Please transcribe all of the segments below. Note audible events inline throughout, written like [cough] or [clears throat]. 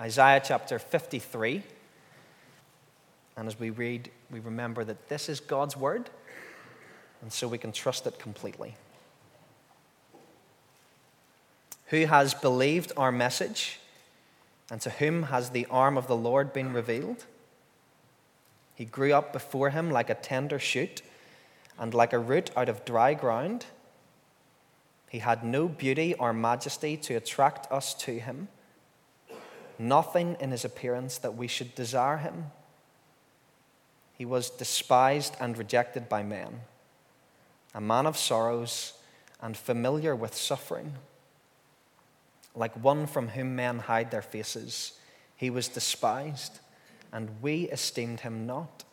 Isaiah chapter 53. And as we read, we remember that this is God's word, and so we can trust it completely. Who has believed our message, and to whom has the arm of the Lord been revealed? He grew up before him like a tender shoot, and like a root out of dry ground. He had no beauty or majesty to attract us to him, nothing in his appearance that we should desire him. He was despised and rejected by men, a man of sorrows and familiar with suffering. Like one from whom men hide their faces, he was despised, and we esteemed him not.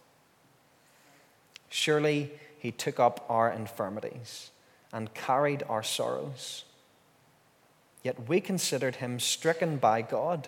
Surely he took up our infirmities and carried our sorrows. Yet we considered him stricken by God,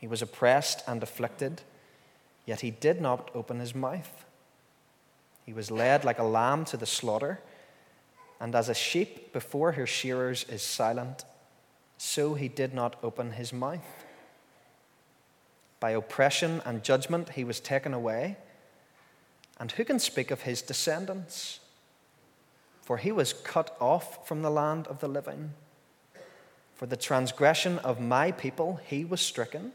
He was oppressed and afflicted, yet he did not open his mouth. He was led like a lamb to the slaughter, and as a sheep before her shearers is silent, so he did not open his mouth. By oppression and judgment he was taken away. And who can speak of his descendants? for he was cut off from the land of the living. For the transgression of my people he was stricken.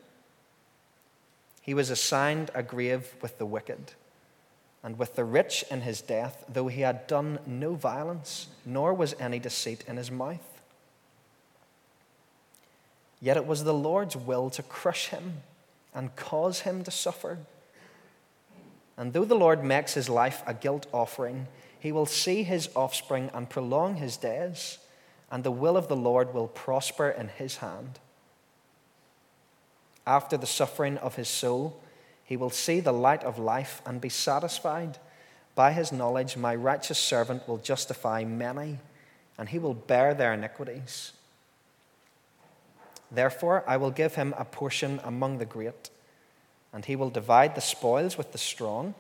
He was assigned a grave with the wicked and with the rich in his death, though he had done no violence, nor was any deceit in his mouth. Yet it was the Lord's will to crush him and cause him to suffer. And though the Lord makes his life a guilt offering, he will see his offspring and prolong his days, and the will of the Lord will prosper in his hand. After the suffering of his soul, he will see the light of life and be satisfied. By his knowledge, my righteous servant will justify many, and he will bear their iniquities. Therefore, I will give him a portion among the great, and he will divide the spoils with the strong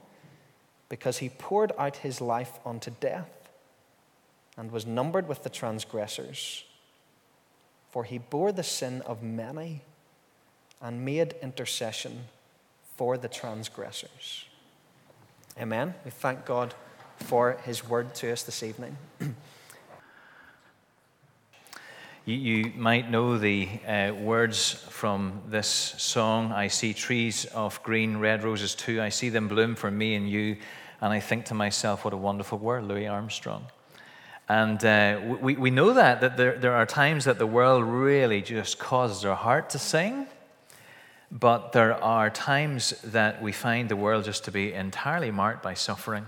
because he poured out his life unto death and was numbered with the transgressors. For he bore the sin of many and made intercession for the transgressors. Amen. We thank God for his word to us this evening. [clears throat] You, you, might know the uh, words from this song I see trees of green, red roses too. I see them bloom for me and you. And I think to myself, what a wonderful word, Louis Armstrong. And uh, we, we know that, that there, there are times that the world really just causes our heart to sing. But there are times that we find the world just to be entirely marked by suffering.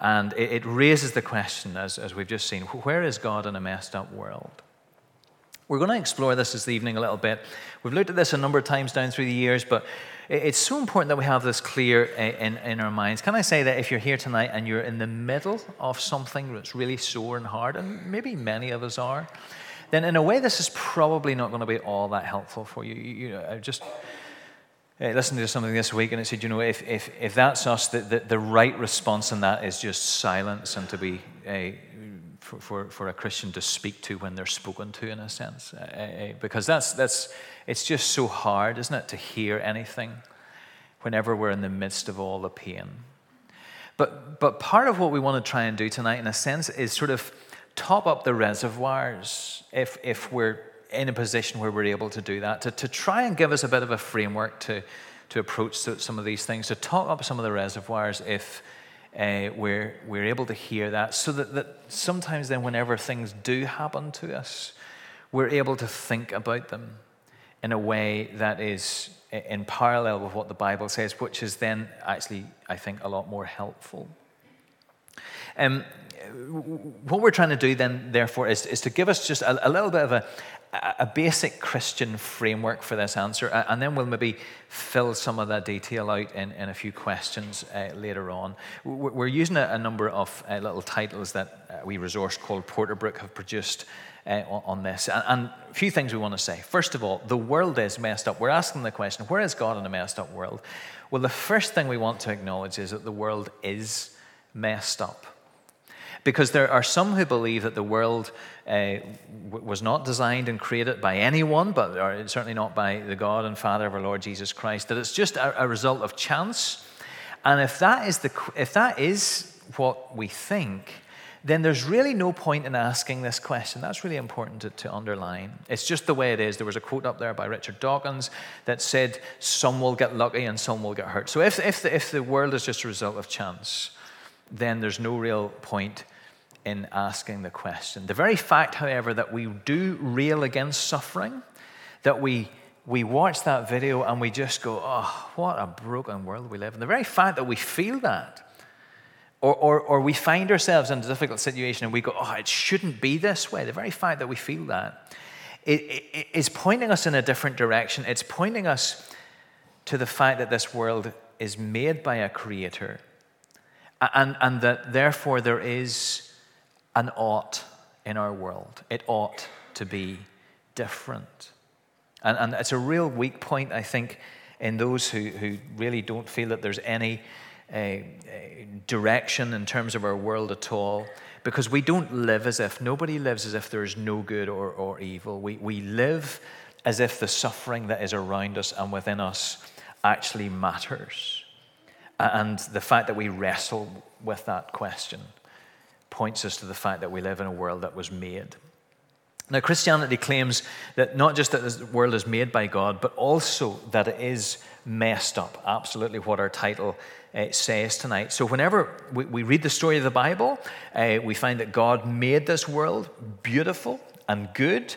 And it, it raises the question, as, as we've just seen, where is God in a messed up world? We're going to explore this this evening a little bit. We've looked at this a number of times down through the years, but it's so important that we have this clear in, in our minds. Can I say that if you're here tonight and you're in the middle of something that's really sore and hard, and maybe many of us are, then in a way, this is probably not going to be all that helpful for you. You, know, I just uh, listened to something this week, and it said, you know, if, if, if that's us, the, the, the right response in that is just silence and to be uh, for, for, for a Christian to speak to when they're spoken to, in a sense. Uh, because that's, that's, it's just so hard, isn't it, to hear anything whenever we're in the midst of all the pain. But, but part of what we want to try and do tonight, in a sense, is sort of top up the reservoirs if, if we're in a position where we're able to do that, to, to try and give us a bit of a framework to, to approach some of these things, to top up some of the reservoirs if uh, we're, we're able to hear that so that, that sometimes then whenever things do happen to us, we're able to think about them in a way that is in parallel with what the Bible says, which is then actually, I think, a lot more helpful. Um, what we're trying to do then, therefore, is, is to give us just a, a little bit of a, a basic Christian framework for this answer, and then we'll maybe fill some of that detail out in, in a few questions uh, later on. We're using a, a number of uh, little titles that uh, we resource called Porterbrook have produced uh, on this. And, and, a few things we want to say. First of all, the world is messed up. We're asking the question where is God in a messed up world? Well, the first thing we want to acknowledge is that the world is messed up. Because there are some who believe that the world uh, was not designed and created by anyone, but certainly not by the God and Father of our Lord Jesus Christ, that it's just a, a result of chance. And if that is, the, if that is what we think, then there's really no point in asking this question. That's really important to, to, underline. It's just the way it is. There was a quote up there by Richard Dawkins that said, Some will get lucky and some will get hurt. So if, if, the, if the world is just a result of chance, then there's no real point in asking the question. The very fact, however, that we do rail against suffering, that we we watch that video and we just go, oh, what a broken world we live in. The very fact that we feel that, or, or, or we find ourselves in a difficult situation and we go, oh, it shouldn't be this way. The very fact that we feel that it, it, is pointing us in a different direction. It's pointing us to the fact that this world is made by a creator and, and that therefore there is an ought in our world. It ought to be different. And, and it's a real weak point, I think, in those who, who really don't feel that there's any a direction in terms of our world at all because we don't live as if, nobody lives as if there is no good or, or evil. We, we live as if the suffering that is around us and within us actually matters. And the fact that we wrestle with that question points us to the fact that we live in a world that was made. Now, Christianity claims that not just that the world is made by God, but also that it is messed up. Absolutely what our title uh, says tonight. So, whenever we, we, read the story of the Bible, uh, we find that God made this world beautiful and good.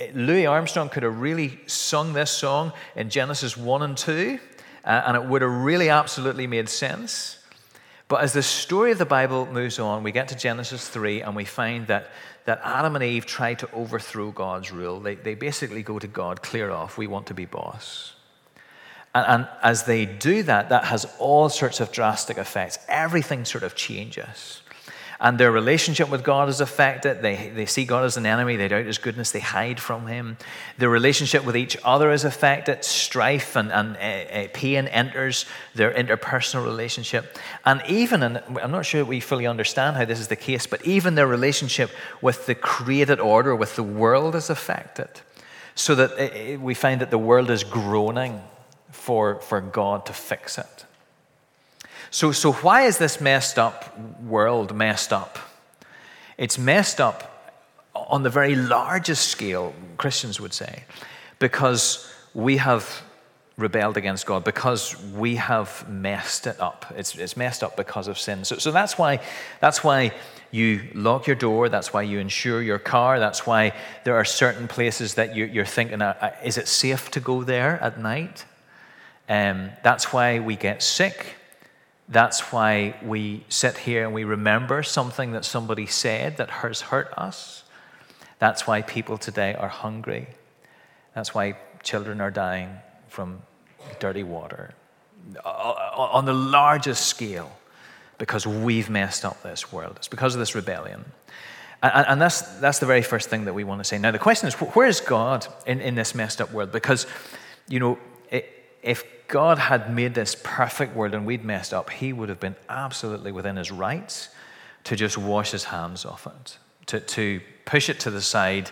Uh, Louis Armstrong could have really sung this song in Genesis 1 and 2, uh, and it would have really absolutely made sense. But as the story of the Bible moves on, we get to Genesis 3 and we find that, that Adam and Eve try to overthrow God's rule. They, they basically go to God, clear off, we want to be boss. And, and as they do that, that has all sorts of drastic effects. Everything sort of changes. And their relationship with God is affected. They, they see God as an enemy. They doubt his goodness. They hide from him. Their relationship with each other is affected. Strife and, and uh, pain enters their interpersonal relationship. And even, and I'm not sure we fully understand how this is the case, but even their relationship with the created order, with the world, is affected. So that uh, we find that the world is groaning for, for God to fix it. So, so, why is this messed up world messed up? It's messed up on the very largest scale, Christians would say, because we have rebelled against God, because we have messed it up. It's, it's messed up because of sin. So, so that's, why, that's why you lock your door, that's why you insure your car, that's why there are certain places that you, are thinking, uh, uh, is it safe to go there at night? Um, that's why we get sick. That's why we sit here and we remember something that somebody said that has hurt us. That's why people today are hungry. That's why children are dying from dirty water. On the largest scale, because we've messed up this world. It's because of this rebellion. And, that's, that's the very first thing that we want to say. Now, the question is where is God in, in this messed up world? Because, you know, it, if God had made this perfect world and we'd messed up, he would have been absolutely within his rights to just wash his hands off it, to, to push it to the side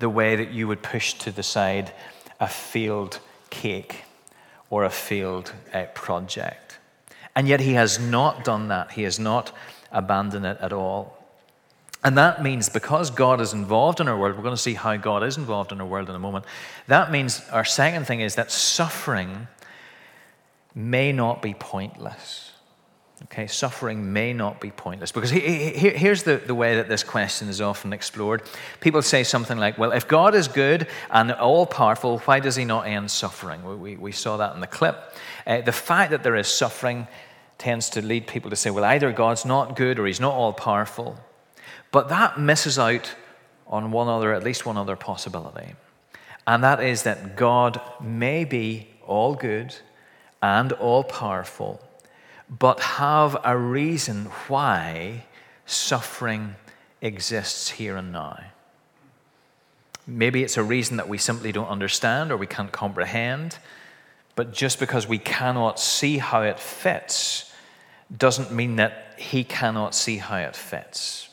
the way that you would push to the side a failed cake or a failed uh, project. And yet he has not done that. He has not abandoned it at all. And that means because God is involved in our world, we're going to see how God is involved in our world in a moment. That means our second thing is that suffering may not be pointless. Okay, suffering may not be pointless. Because here's the, the way that this question is often explored. People say something like, well, if God is good and all powerful, why does he not end suffering? We, we saw that in the clip. Uh, the fact that there is suffering tends to lead people to say, well, either God's not good or he's not all powerful. But that misses out on one other, at least one other possibility. And that is that God may be all good and all powerful, but have a reason why suffering exists here and now. Maybe it's a reason that we simply don't understand or we can't comprehend, but just because we cannot see how it fits doesn't mean that He cannot see how it fits.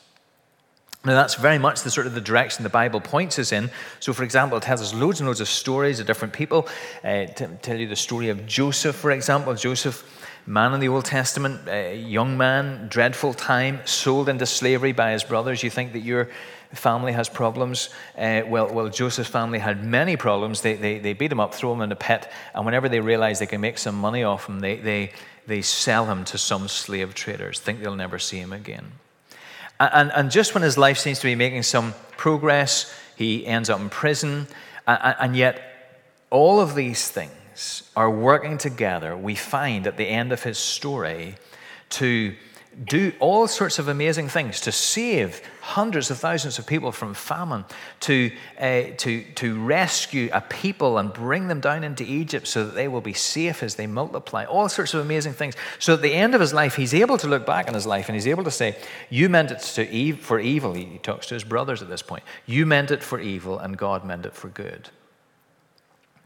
Now, that's very much the sort of the direction the Bible points us in. So, for example, it tells us loads and loads of stories of different people. Uh, to tell you the story of Joseph, for example. Joseph, man in the Old Testament, a young man, dreadful time, sold into slavery by his brothers. You think that your family has problems? Uh, well, well, Joseph's family had many problems. They, they, they beat him up, throw him in a pit, and whenever they realize they can make some money off him, they, they, they sell him to some slave traders, think they'll never see him again. And, and just when his life seems to be making some progress, he ends up in prison. And, and yet, all of these things are working together, we find at the end of his story, to do all sorts of amazing things to save hundreds of thousands of people from famine, to, uh, to, to rescue a people and bring them down into Egypt so that they will be safe as they multiply, all sorts of amazing things. So at the end of his life, he's able to look back on his life and he's able to say, You meant it to for evil. He talks to his brothers at this point. You meant it for evil, and God meant it for good.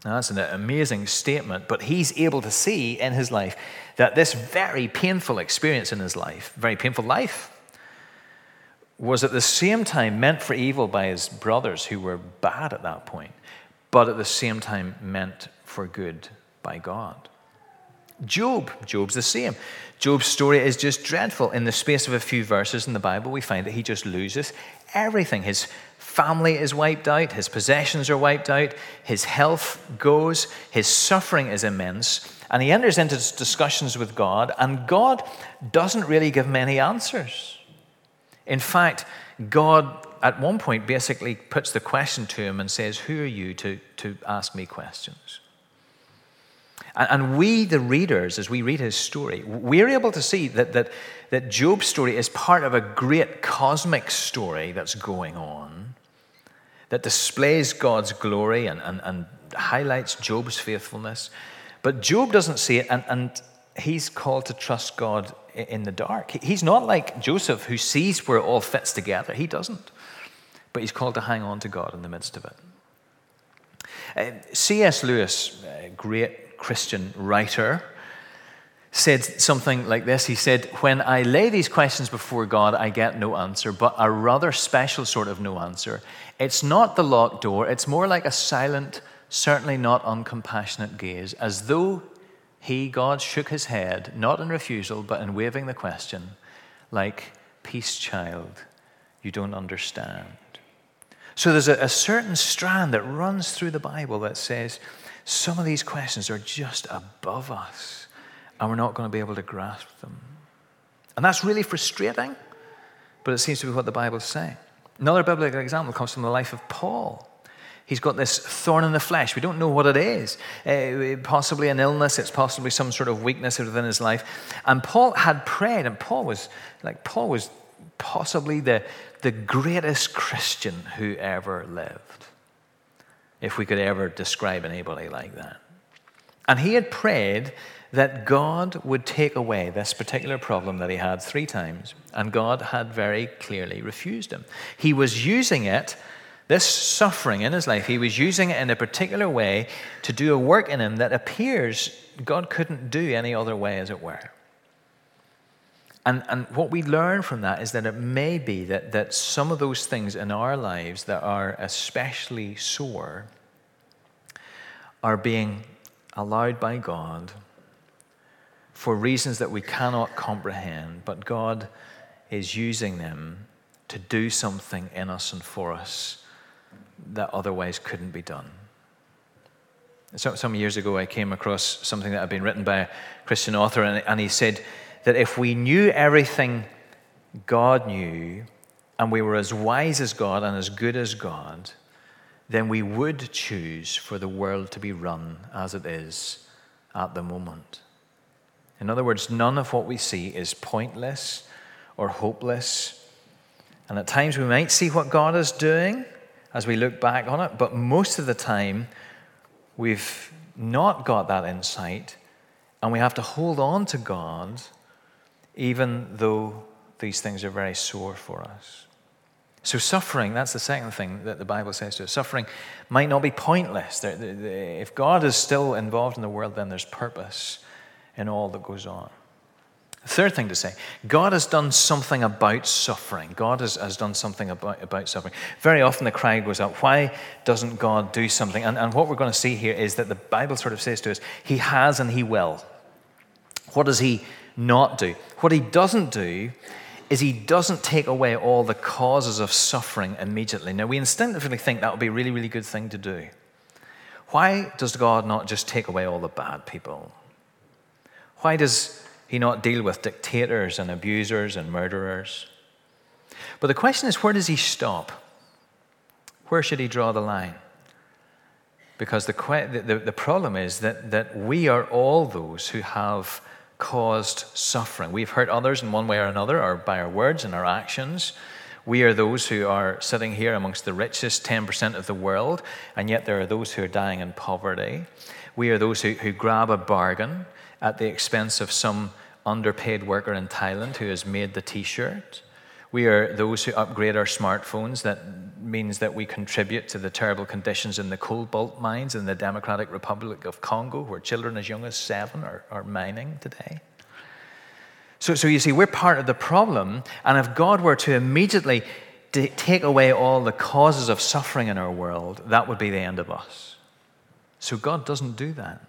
Now, that's an amazing statement, but he's able to see in his life that this very painful experience in his life, very painful life, was at the same time meant for evil by his brothers who were bad at that point, but at the same time meant for good by God. Job, Job's the same. Job's story is just dreadful. In the space of a few verses in the Bible, we find that he just loses everything. His family is wiped out, his possessions are wiped out, his health goes, his suffering is immense, and he enters into discussions with God, and God doesn't really give him any answers. In fact, God at one point basically puts the question to him and says, Who are you to, to ask me questions? And we, the readers, as we read his story, we're able to see that, that, that Job's story is part of a great cosmic story that's going on that displays God's glory and, and, and highlights Job's faithfulness. But Job doesn't see it, and, and he's called to trust God in the dark. He's not like Joseph, who sees where it all fits together. He doesn't. But he's called to hang on to God in the midst of it. Uh, C.S. Lewis, a great Christian writer, said something like this. He said, When I lay these questions before God, I get no answer, but a rather special sort of no answer. It's not the locked door, it's more like a silent, certainly not uncompassionate gaze, as though he, God, shook his head, not in refusal, but in waiving the question, like, Peace, child, you don't understand. So there's a, a certain strand that runs through the Bible that says some of these questions are just above us, and we're not going to be able to grasp them. And that's really frustrating, but it seems to be what the Bible's saying. Another biblical example comes from the life of Paul. He's got this thorn in the flesh. We don't know what it is. Uh, possibly an illness. It's possibly some sort of weakness within his life. And Paul had prayed, and Paul was like Paul was possibly the, the greatest Christian who ever lived, if we could ever describe anybody like that. And he had prayed that God would take away this particular problem that he had three times, and God had very clearly refused him. He was using it, this suffering in his life, he was using it in a particular way to do a work in him that appears God couldn't do any other way, as it were. And, and what we learn from that is that it may be that, that some of those things in our lives that are especially sore are being allowed by God for reasons that we cannot comprehend, but God is using them to do something in us and for us that otherwise couldn't be done. So, some years ago, I came across something that had been written by a Christian author, and, and he said that if we knew everything God knew, and we were as wise as God and as good as God, then we would choose for the world to be run as it is at the moment. In other words, none of what we see is pointless or hopeless. And at times we might see what God is doing as we look back on it, but most of the time we've not got that insight and we have to hold on to God even though these things are very sore for us. So, suffering, that's the second thing that the Bible says to us. Suffering might not be pointless. If God is still involved in the world, then there's purpose in all that goes on. Third thing to say God has done something about suffering. God has, has done something about, about suffering. Very often the cry goes up, why doesn't God do something? And, and what we're going to see here is that the Bible sort of says to us, He has and He will. What does He not do? What He doesn't do is He doesn't take away all the causes of suffering immediately. Now, we instinctively think that would be a really, really good thing to do. Why does God not just take away all the bad people? Why does he not deal with dictators and abusers and murderers? But the question is where does he stop? Where should he draw the line? Because the, the, the problem is that, that we are all those who have caused suffering. We've hurt others in one way or another, or by our words and our actions. We are those who are sitting here amongst the richest 10% of the world, and yet there are those who are dying in poverty. We are those who, who grab a bargain at the expense of some underpaid worker in Thailand who has made the t shirt. We are those who upgrade our smartphones. That means that we contribute to the terrible conditions in the cobalt mines in the Democratic Republic of Congo, where children as young as seven are, are mining today. So, so you see, we're part of the problem. And if God were to immediately take away all the causes of suffering in our world, that would be the end of us. So God doesn't do that.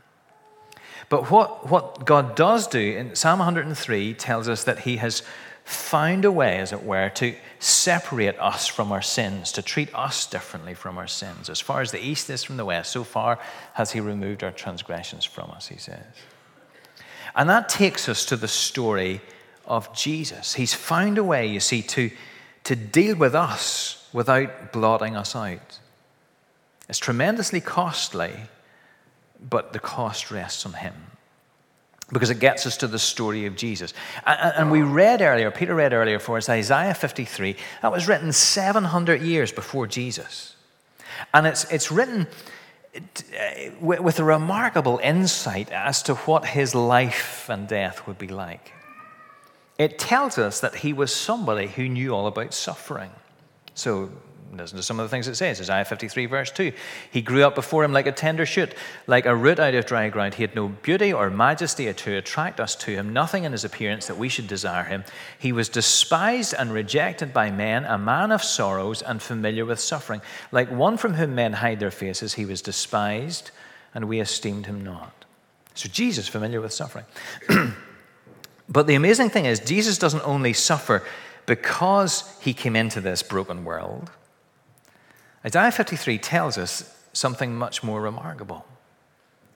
But what, what God does do in Psalm 103 tells us that He has found a way, as it were, to separate us from our sins, to treat us differently from our sins. As far as the east is from the west, so far has He removed our transgressions from us, He says. And that takes us to the story of Jesus. He's found a way, you see, to, to deal with us without blotting us out. It's tremendously costly but the cost rests on him because it gets us to the story of Jesus. And we read earlier, Peter read earlier for us, Isaiah 53. That was written 700 years before Jesus. And it's, it's written with a remarkable insight as to what his life and death would be like. It tells us that he was somebody who knew all about suffering. So Listen to some of the things it says. Isaiah 53, verse 2. He grew up before him like a tender shoot, like a root out of dry ground. He had no beauty or majesty to attract us to him, nothing in his appearance that we should desire him. He was despised and rejected by men, a man of sorrows and familiar with suffering. Like one from whom men hide their faces, he was despised, and we esteemed him not. So, Jesus, familiar with suffering. [clears throat] but the amazing thing is, Jesus doesn't only suffer because he came into this broken world. Isaiah 53 tells us something much more remarkable.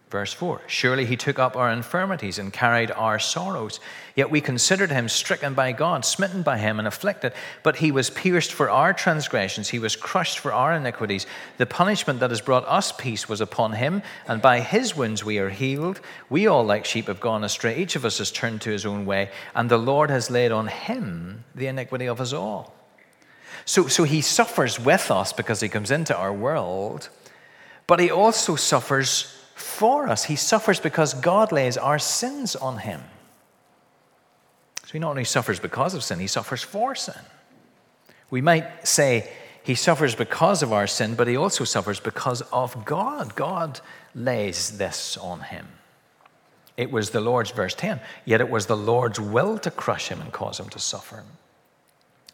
Verse 4 Surely he took up our infirmities and carried our sorrows. Yet we considered him stricken by God, smitten by him, and afflicted. But he was pierced for our transgressions, he was crushed for our iniquities. The punishment that has brought us peace was upon him, and by his wounds we are healed. We all, like sheep, have gone astray. Each of us has turned to his own way, and the Lord has laid on him the iniquity of us all. So, so he suffers with us because he comes into our world, but he also suffers for us. He suffers because God lays our sins on him. So he not only suffers because of sin, he suffers for sin. We might say he suffers because of our sin, but he also suffers because of God. God lays this on him. It was the Lord's, verse 10, yet it was the Lord's will to crush him and cause him to suffer.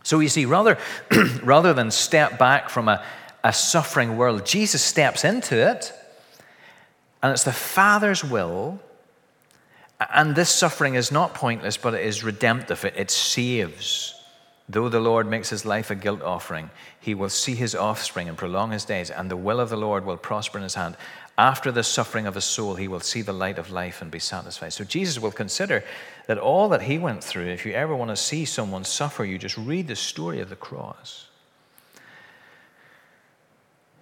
So you see, rather, [clears throat] rather than step back from a, a suffering world, Jesus steps into it, and it's the Father's will. And this suffering is not pointless, but it is redemptive. It, it saves. Though the Lord makes his life a guilt offering, he will see his offspring and prolong his days, and the will of the Lord will prosper in his hand. After the suffering of his soul, he will see the light of life and be satisfied. So Jesus will consider that all that he went through, if you ever want to see someone suffer, you just read the story of the cross.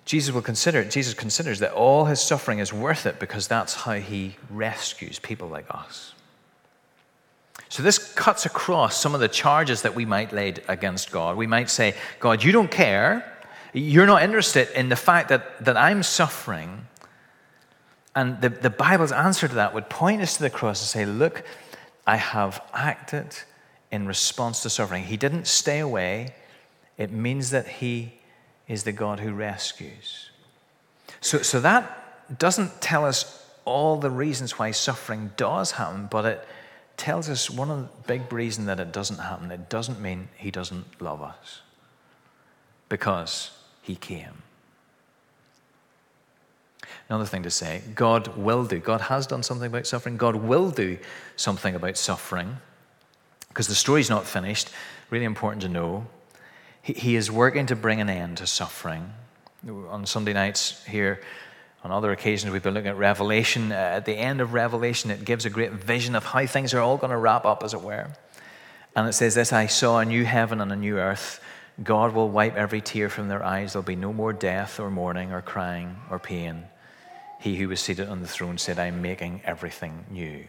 Jesus will consider, Jesus considers that all his suffering is worth it because that's how he rescues people like us. So this cuts across some of the charges that we might lay against God. We might say, God, you don't care. You're not interested in the fact that, that I'm suffering. And the, the Bible's answer to that would point us to the cross and say, Look, I have acted in response to suffering. He didn't stay away. It means that He is the God who rescues. So, so that doesn't tell us all the reasons why suffering does happen, but it tells us one of the big reasons that it doesn't happen. It doesn't mean He doesn't love us because He came. Another thing to say God will do, God has done something about suffering, God will do something about suffering because the story's not finished. Really important to know. He, he is working to bring an end to suffering. On Sunday nights here, on other occasions, we've been looking at Revelation. Uh, at the end of Revelation, it gives a great vision of how things are all going to wrap up, as it were. And it says this I saw a new heaven and a new earth. God will wipe every tear from their eyes. There'll be no more death or mourning or crying or pain. He who was seated on the throne said, I'm making everything new.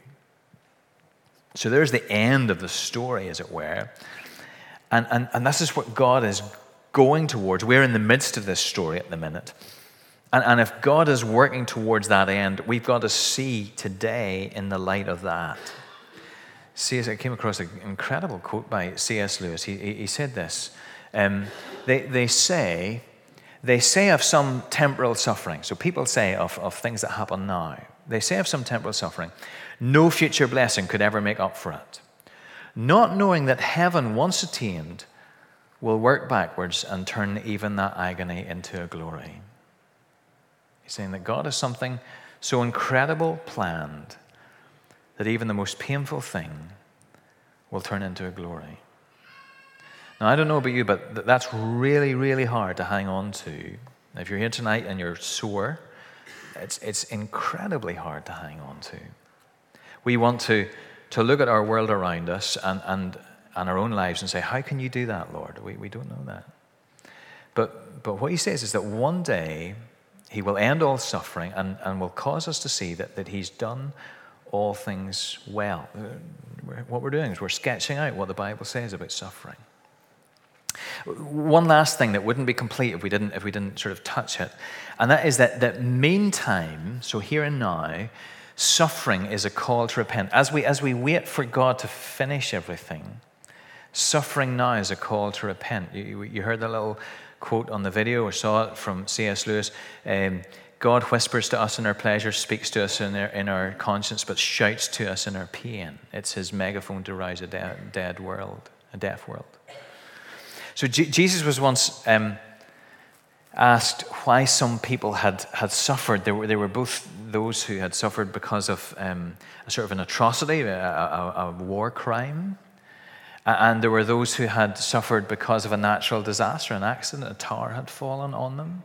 So there's the end of the story, as it were. And, and, and this is what God is going towards. We're in the midst of this story at the minute. And, and if God is working towards that end, we've got to see today in the light of that. C.S. I came across an incredible quote by C.S. Lewis. He, he, he said this um, they, they say they say of some temporal suffering, so people say of, of things that happen now, they say of some temporal suffering, no future blessing could ever make up for it. Not knowing that heaven, once attained, will work backwards and turn even that agony into a glory. He's saying that God has something so incredible planned that even the most painful thing will turn into a glory. Now, I don't know about you, but that's really, really hard to hang on to. If you're here tonight and you're sore, it's, it's incredibly hard to hang on to. We want to, to look at our world around us and, and, and our own lives and say, How can you do that, Lord? We, we don't know that. But, but what he says is that one day he will end all suffering and, and will cause us to see that, that he's done all things well. What we're doing is we're sketching out what the Bible says about suffering. One last thing that wouldn't be complete if we didn't, if we didn't sort of touch it, and that is that, that meantime, so here and now, suffering is a call to repent. As we, as we wait for God to finish everything, suffering now is a call to repent. You, you heard the little quote on the video or saw it from C.S. Lewis. Um, God whispers to us in our pleasure, speaks to us in our, in our conscience, but shouts to us in our pain. It's his megaphone to rouse a dead, dead world, a deaf world. So G- Jesus was once um, asked why some people had, had suffered. There were, there were both those who had suffered because of um, a sort of an atrocity, a, a, a, war crime, and there were those who had suffered because of a natural disaster, an accident, a tower had fallen on them.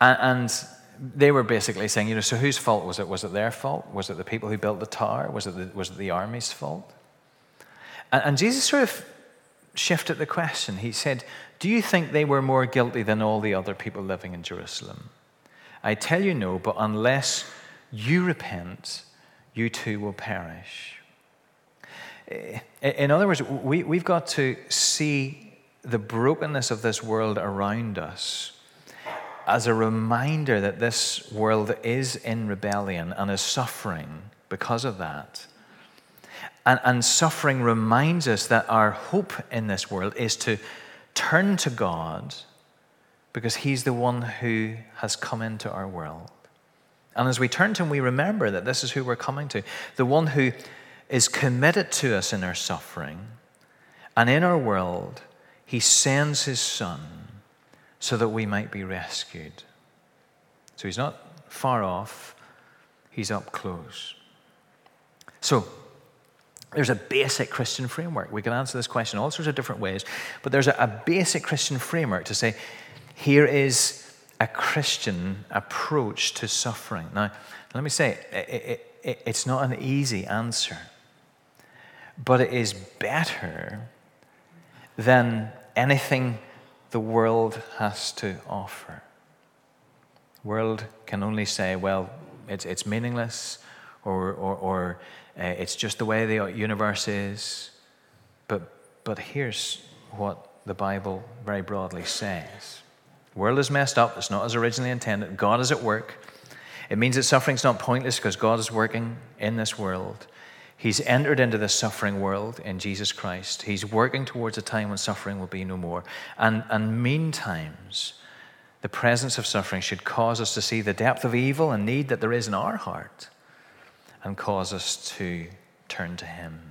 And, and they were basically saying, you know, so whose fault was it? Was it their fault? Was it the people who built the tower? Was it the, was it the army's fault? And, and Jesus sort of shifted the question. He said, Do you think they were more guilty than all the other people living in Jerusalem? I tell you no, but unless you repent, you too will perish. In other words, we, we've got to see the brokenness of this world around us as a reminder that this world is in rebellion and is suffering because of that. And, and suffering reminds us that our hope in this world is to turn to God because He's the one who has come into our world. And as we turn to Him, we remember that this is who we're coming to the one who is committed to us in our suffering. And in our world, He sends His Son so that we might be rescued. So He's not far off, He's up close. So, there's a basic Christian framework. We can answer this question all sorts of different ways, but there's a, a basic Christian framework to say here is a Christian approach to suffering. Now, let me say, it, it, it's not an easy answer, but it is better than anything the world has to offer. The world can only say, well, it's, it's meaningless, or, or, or uh, it's just the way the universe is. But, but here's what the Bible very broadly says world is messed up, it's not as originally intended. God is at work. It means that suffering's not pointless because God is working in this world. He's entered into this suffering world in Jesus Christ. He's working towards a time when suffering will be no more. And, and meantimes, the presence of suffering should cause us to see the depth of evil and need that there is in our heart and cause us to turn to Him.